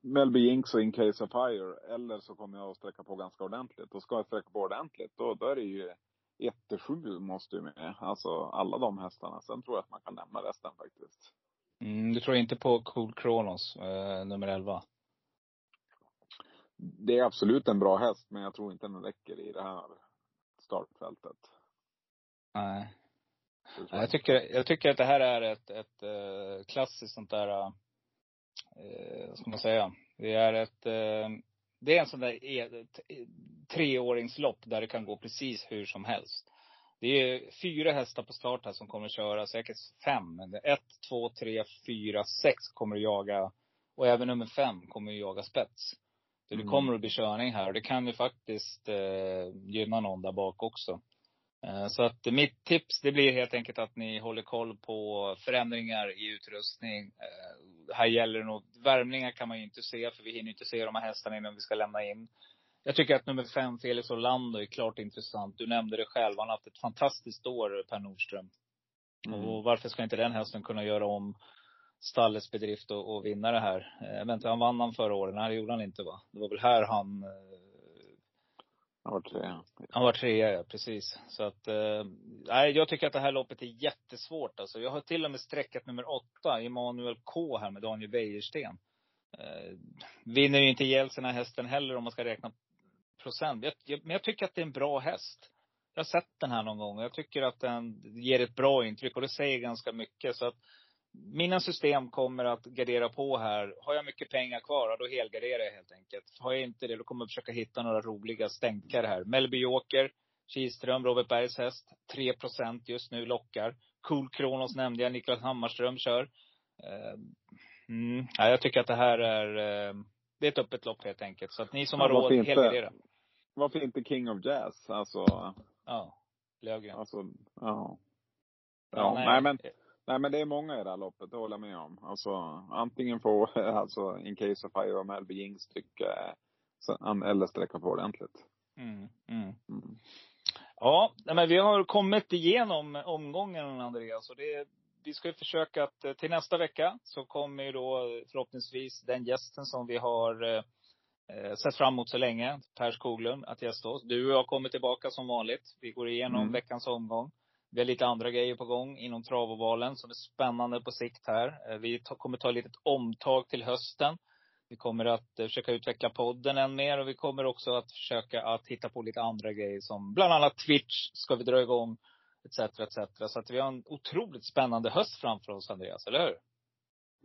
Melby Jinx och In Case of Fire. Eller så kommer jag att sträcka på ganska ordentligt. Och ska jag sträcka på ordentligt, då, då är det ju 1 till 7 måste ju med. Alltså alla de hästarna. Sen tror jag att man kan nämna resten faktiskt. Mm, du tror inte på Cool Kronos, eh, nummer 11? Det är absolut en bra häst, men jag tror inte den räcker i det här startfältet. Nej. Jag Jag tycker, jag tycker att det här är ett, ett eh, klassiskt sånt där, eh, vad ska man säga? Det är ett, eh, det är en sån där e, t- treåringslopp där det kan gå precis hur som helst. Det är fyra hästar på start här som kommer att köra, säkert fem. Ett, två, tre, fyra, sex kommer att jaga. Och även nummer fem kommer att jaga spets. Så det Mm. kommer att bli körning här och det kan ju faktiskt eh, gynna någon där bak också. Eh, Så att mitt tips det blir helt enkelt att ni håller koll på förändringar i utrustning. Eh, Här gäller det nog, värmningar kan man ju inte se för vi hinner inte se de här hästarna innan vi ska lämna in. Jag tycker att nummer fem, Felix Orlando, är klart intressant. Du nämnde det själv. Han har haft ett fantastiskt år, Per Nordström. Mm. Och varför ska inte den hästen kunna göra om stallets bedrift och, och vinna det här? Eh, vänta, han vann han förra året? Nej, det gjorde han inte va? Det var väl här han eh, Jag var tre. han var trea, ja. Precis. Så att, eh, nej, jag tycker att det här loppet är jättesvårt alltså. Jag har till och med sträckat nummer åtta, Emanuel K här med Daniel Wäjersten. Eh, vinner ju inte ihjäl här hästen heller om man ska räkna procent. Men jag tycker att det är en bra häst. Jag har sett den här någon gång och jag tycker att den ger ett bra intryck och det säger ganska mycket. Så att mina system kommer att gardera på här. Har jag mycket pengar kvar, då helgarderar jag helt enkelt. Har jag inte det, då kommer jag försöka hitta några roliga stänkare här. Melby Joker, Kihlström, Robert Bergs häst. 3 just nu lockar. Cool Kronos nämnde jag, Niklas Hammarström kör. Eh, Mm, ja, jag tycker att det här är, eh, det är ett öppet lopp helt enkelt. Så att ni som Ja, har råd, helgardera. Varför inte King of Jazz? Alltså, Ja. Löfgren. alltså, ja. Ja, nej. nej men, nej men det är många i det här loppet, det håller jag med om. Alltså, antingen få, alltså, in case of fire och Melby Jings tycker eller sträcka på ordentligt. Mm, mm. Mm. Ja, men vi har kommit igenom omgången Andreas. Och det, vi ska ju försöka att eh, till nästa vecka så kommer ju då förhoppningsvis den gästen som vi har eh, sett fram emot så länge, Per Skoglund, att gästa oss. Du och jag kommer tillbaka som vanligt. Vi går igenom Mm. veckans omgång. Vi har lite andra grejer på gång inom travovalen som är spännande på sikt här. Eh, Vi kommer ta ett litet omtag till hösten. Vi kommer att eh, försöka utveckla podden än mer och vi kommer också att försöka att hitta på lite andra grejer som bland annat Twitch ska vi dra igång. Etc, etc. Så att vi har en otroligt spännande höst framför oss Andreas, eller hur?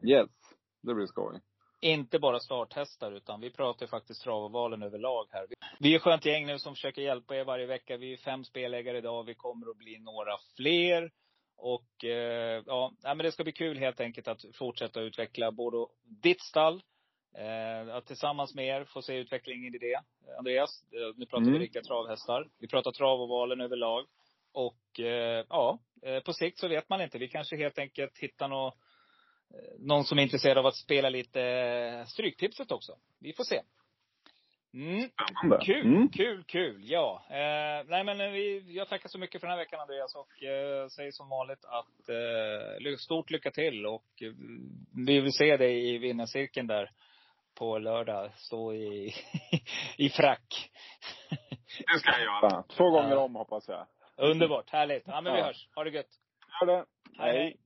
Yes, det blir skoj. Inte bara starthästar utan vi pratar faktiskt travovalen överlag här. Vi är ett skönt gäng nu som försöker hjälpa er varje vecka. Vi är fem spelägare idag. Vi kommer att bli några fler. Och eh, ja, men det ska bli kul helt enkelt att fortsätta utveckla både ditt stall, eh, att tillsammans med er få se utvecklingen i det. Andreas, eh, nu pratar mm. vi riktiga travhästar. Vi pratar travovalen överlag. Och eh, ja, på sikt så vet man inte. Vi kanske helt enkelt hittar någon, eh, någon som är intresserad av att spela lite Stryktipset också. Vi får se. Mm. Kul, mm. kul, kul. Ja. Eh, nej men vi, jag tackar så mycket för den här veckan Andreas och eh, säger som vanligt att eh, stort lycka till och eh, vi vill se dig i vinnarcirkeln där på lördag. Stå i, i frack. Det ska jag göra. Två gånger om hoppas jag. Underbart, härligt. Ja men vi hörs. Ha det gött. Gör det. hej. hej.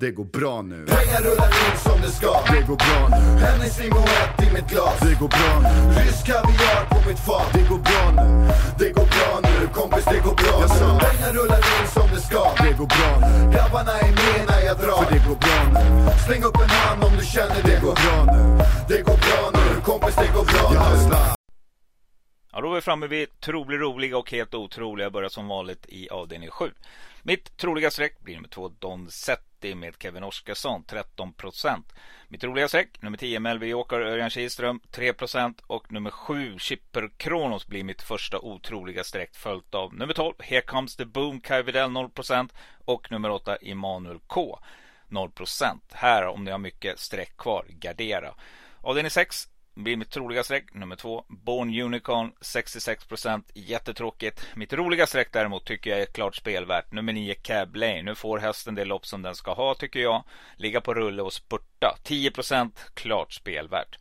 Det går bra nu. Pengar rullar in som det ska. Det går bra nu. Hennes limoett i mitt glas. Det går bra nu. Rysk kaviar på mitt fat. Det går bra nu. Det går bra nu. Kompis, det går bra nu. Pengar rullar in som det ska. Det går bra nu. Grabbarna är med när jag drar. För det går bra nu. Släng upp en hand om du känner det. Det går bra nu. Det går bra nu. Kompis, det går bra nu. Ja, då är vi framme vid trolig roliga och helt otroliga. Jag börjar som vanligt i avdelning 7. Mitt troliga streck blir nummer 2 Don Setti med Kevin Oskarsson 13% Mitt roliga streck nummer 10 Melby Åker Örjan Kihlström 3% och nummer 7 Chipper Kronos blir mitt första otroliga streck följt av nummer 12 Here Comes the Boom Kai Widell 0% och nummer 8 Immanuel K 0% Här om ni har mycket streck kvar, gardera. Avdelning 6 blir mitt troliga streck nummer två. Born Unicorn 66%. Jättetråkigt. Mitt roliga streck däremot tycker jag är klart spelvärt. Nummer 9 Cab Lane. Nu får hästen det lopp som den ska ha tycker jag. Ligga på rulle och spurta. 10% klart spelvärt.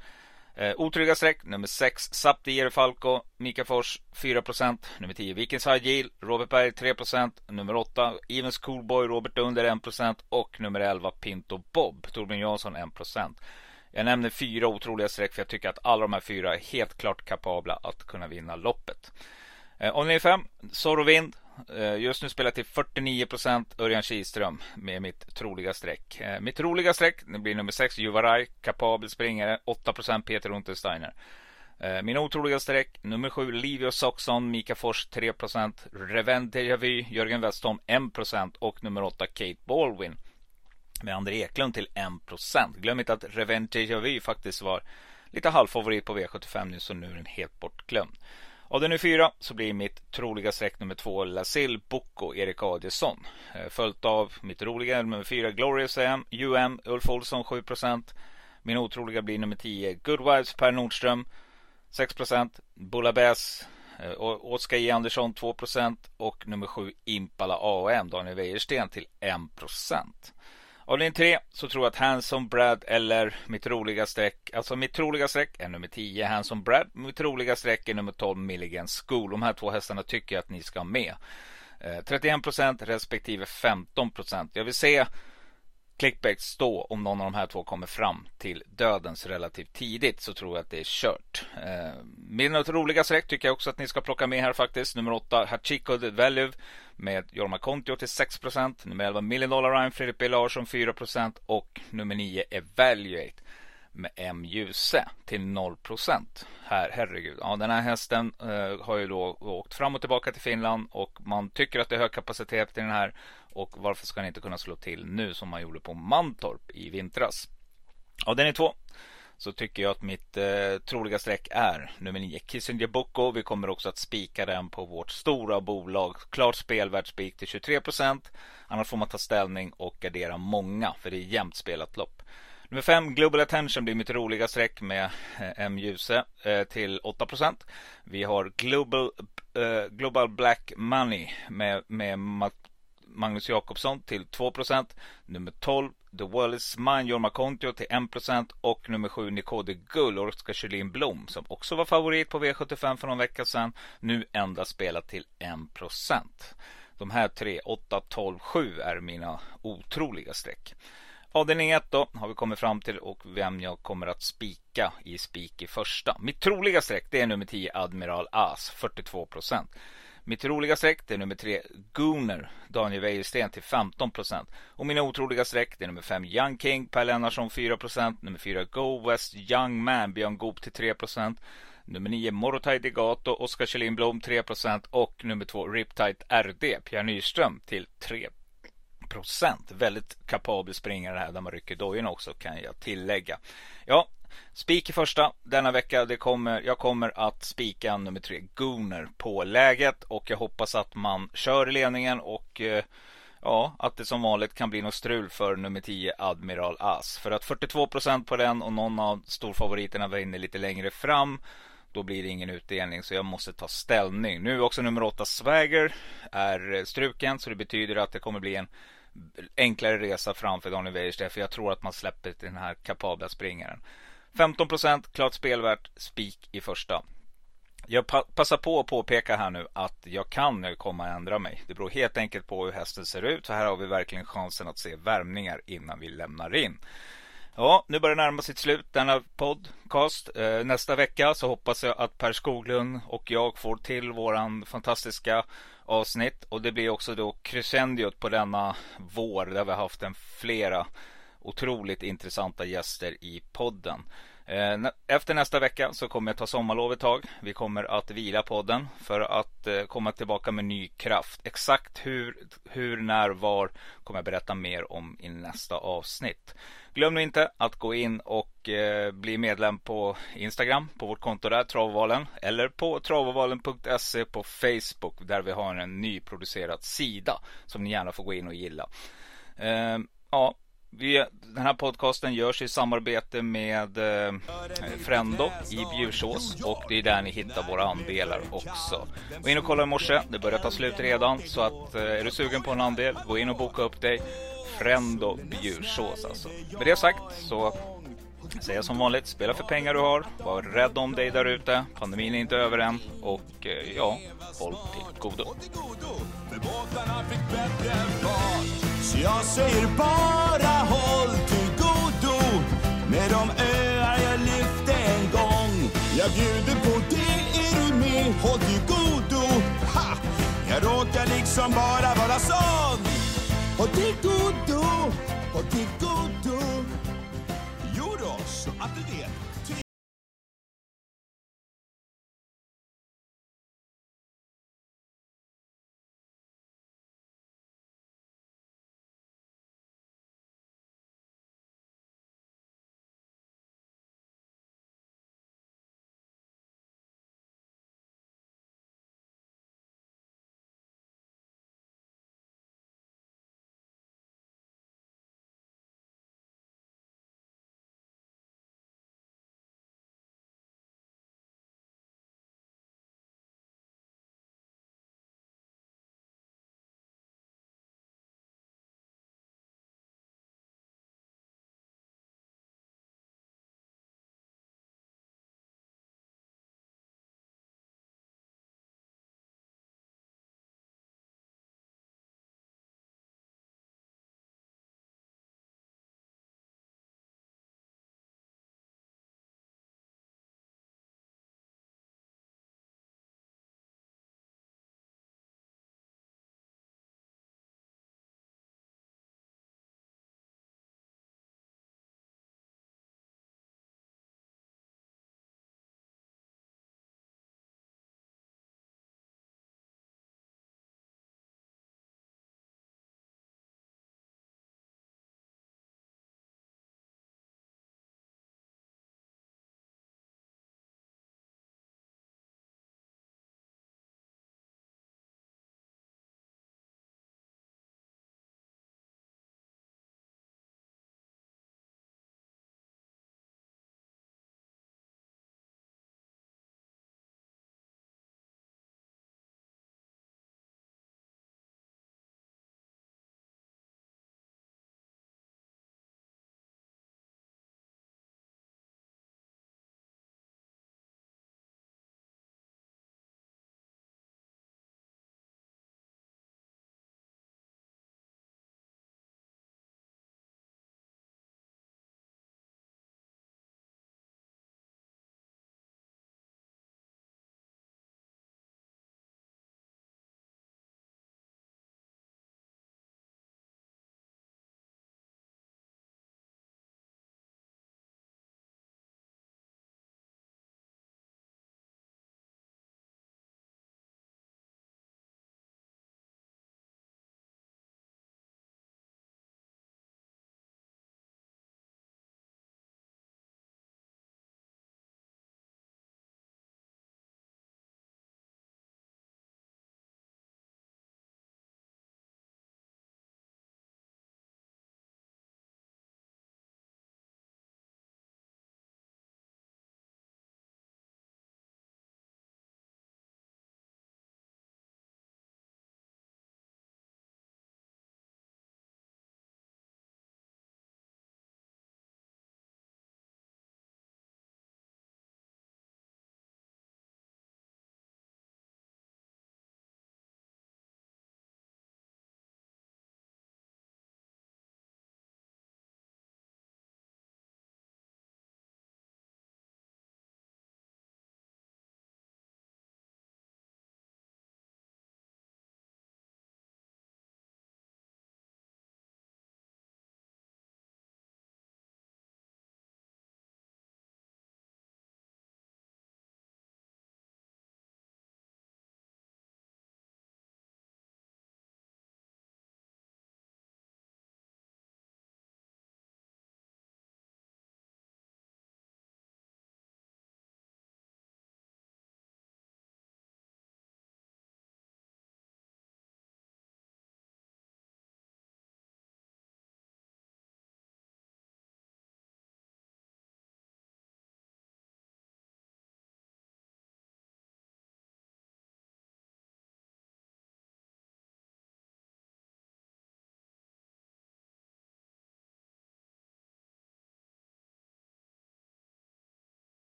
Eh, otrygga streck nummer 6 Saptier Falco Mika Fors 4% Nummer 10 Vikings High Yield Robert Berg 3% Nummer 8 Evens Coolboy Robert Under 1% och nummer 11 Pinto Bob Torbjörn Jansson 1% jag nämner fyra otroliga streck för jag tycker att alla de här fyra är helt klart kapabla att kunna vinna loppet. Eh, Omgång 5, Sorovind. Eh, just nu spelar till 49% Örjan Kihlström med mitt troliga streck. Eh, mitt roliga streck blir nummer 6, Juvaraj, kapabel springare, 8% Peter Untersteiner. Eh, min otroliga streck, nummer 7, Livio Soxon, Mika Fors 3%, Revent Deja Vu, Jörgen Westholm 1% och nummer 8, Kate Baldwin med André Eklund till 1%. Glöm inte att Revenge Déjà Vu faktiskt var lite halvfavorit på V75 nu så nu är den helt bortglömd. Av den nu fyra så blir mitt troliga streck nummer två Lasil Boko, Erik Adielsson. Eh, följt av mitt roliga nummer fyra Glorious Am, UM Ulf Olsson 7%. Min otroliga blir nummer 10 Good Vibes Per Nordström 6%. Bullabäs eh, Oskar J Andersson 2% och nummer 7 Impala AM Daniel Wäjersten till 1%. Avdelning 3 så tror jag att Hanson Brad eller mitt roliga streck, alltså mitt troliga streck är nummer 10 Hanson Brad, mitt roliga streck är nummer 12 Milligan School. De här två hästarna tycker jag att ni ska ha med. Eh, 31% respektive 15%. Jag vill se Clickback stå om någon av de här två kommer fram till dödens relativt tidigt så tror jag att det är kört. Eh, min roliga streck tycker jag också att ni ska plocka med här faktiskt. Nummer 8 Hachiko the Value med Jorma Kontio till 6 Nummer 11 Million Dollar Rhyme Fredrik B Larsson 4% och nummer 9 Evaluate med M Ljuse till 0 Här, herregud. Ja, den här hästen eh, har ju då åkt fram och tillbaka till Finland och man tycker att det är hög kapacitet i den här och varför ska den inte kunna slå till nu som man gjorde på Mantorp i vintras? Ja, den är två så tycker jag att mitt eh, troliga streck är nummer 9 Kissinger Boko. Vi kommer också att spika den på vårt stora bolag. Klart spelvärd spik till 23% Annars får man ta ställning och gardera många för det är jämnt spelat lopp. Nummer 5 Global Attention blir mitt roliga streck med eh, M Ljuse eh, till 8% Vi har Global, eh, Global Black Money med, med Magnus Jakobsson till 2% Nummer 12 The World Is Mine Jorma Kontio till 1% och nummer 7 Nicode Gull Oskar Kjellin Blom som också var favorit på V75 för någon vecka sedan. Nu endast spelat till 1 De här tre, 8, 12, 7 är mina otroliga streck. Avdelning 1 då har vi kommit fram till och vem jag kommer att spika i spik i första. Mitt troliga streck det är nummer 10 Admiral As 42 mitt roliga streck det är nummer 3 Gooner Daniel Wäjersten till 15% Och mina otroliga streck det är nummer 5 Young King Per Lennartsson 4% Nummer 4 Go West Young Man Björn Goop till 3% Nummer 9 Morotaj Degato Oskar Kjellin Blom 3% och nummer 2 Riptide RD Pierre Nyström till 3% Väldigt kapabel springare här där man rycker dojorna också kan jag tillägga. Ja, spik i första denna vecka. Det kommer, jag kommer att spika nummer tre Gooner på läget och jag hoppas att man kör i ledningen och eh, Ja, att det som vanligt kan bli något strul för nummer 10 Admiral As. För att 42% på den och någon av storfavoriterna var inne lite längre fram då blir det ingen utdelning så jag måste ta ställning. Nu också nummer 8 Swagger är eh, struken så det betyder att det kommer bli en enklare resa framför Daniel Wäjersten för jag tror att man släpper den här kapabla springaren. 15% klart spelvärt, spik i första. Jag passar på att påpeka här nu att jag kan nu komma att ändra mig. Det beror helt enkelt på hur hästen ser ut. Så här har vi verkligen chansen att se värmningar innan vi lämnar in. Ja, nu börjar det närma sig slut denna podcast. Eh, nästa vecka så hoppas jag att Per Skoglund och jag får till våran fantastiska avsnitt. Och det blir också då crescendiot på denna vår där vi har haft en flera otroligt intressanta gäster i podden. Eh, efter nästa vecka så kommer jag ta sommarlov ett tag. Vi kommer att vila podden för att eh, komma tillbaka med ny kraft. Exakt hur, hur, när, var kommer jag berätta mer om i nästa avsnitt. Glöm nu inte att gå in och eh, bli medlem på Instagram på vårt konto där, Travovalen. Eller på travovalen.se på Facebook där vi har en nyproducerad sida som ni gärna får gå in och gilla. ja, vi, den här podcasten görs i samarbete med eh, Frendo i Bjursås och det är där ni hittar våra andelar också. Gå in och kolla i morse, det börjar ta slut redan så att eh, är du sugen på en andel, gå in och boka upp dig. Frendo Bjursås alltså. Med det sagt så Säga som vanligt, spela för pengar du har, var rädd om dig där ute, pandemin är inte över än och eh, ja, håll till godo. Så jag säger bara håll till godo med de öar jag lyfte en gång. Jag bjuder på det, är du med? Håll till godo. Ha! Jag råkar liksom bara vara sån. Håll till godo, håll till godo. Jo då, så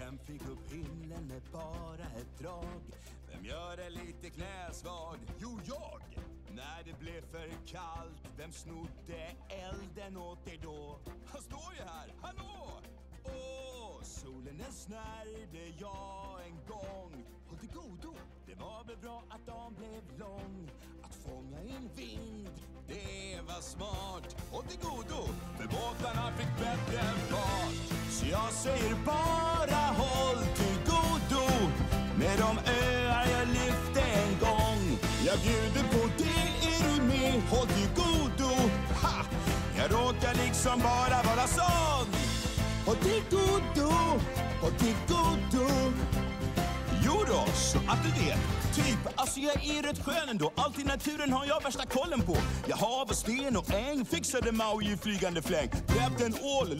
Vem fick upp himlen med bara ett drag? Vem gör det lite knäsvag? Jo, jag! När det blev för kallt, vem snodde elden åt dig då? Han står ju här, hallå! Åh, solen den snärjde jag en gång. Håll till godo, det var väl bra att dagen blev lång. Att fånga in vind, det var smart. Håll till godo, för båtarna fick bättre fart. Så jag säger bara håll till godo med de öar jag lyfte en gång. Jag bjuder på det, är du med? Håll till godo. Ha! Jag råkar liksom bara vara sån. Håll till godo, håll till godo. Så att du vet. Typ, alltså jag är rätt skön ändå. Allt i naturen har jag värsta kollen på. Jag har hav och sten och äng. Fixade Maui i flygande fläng. grävt en ål,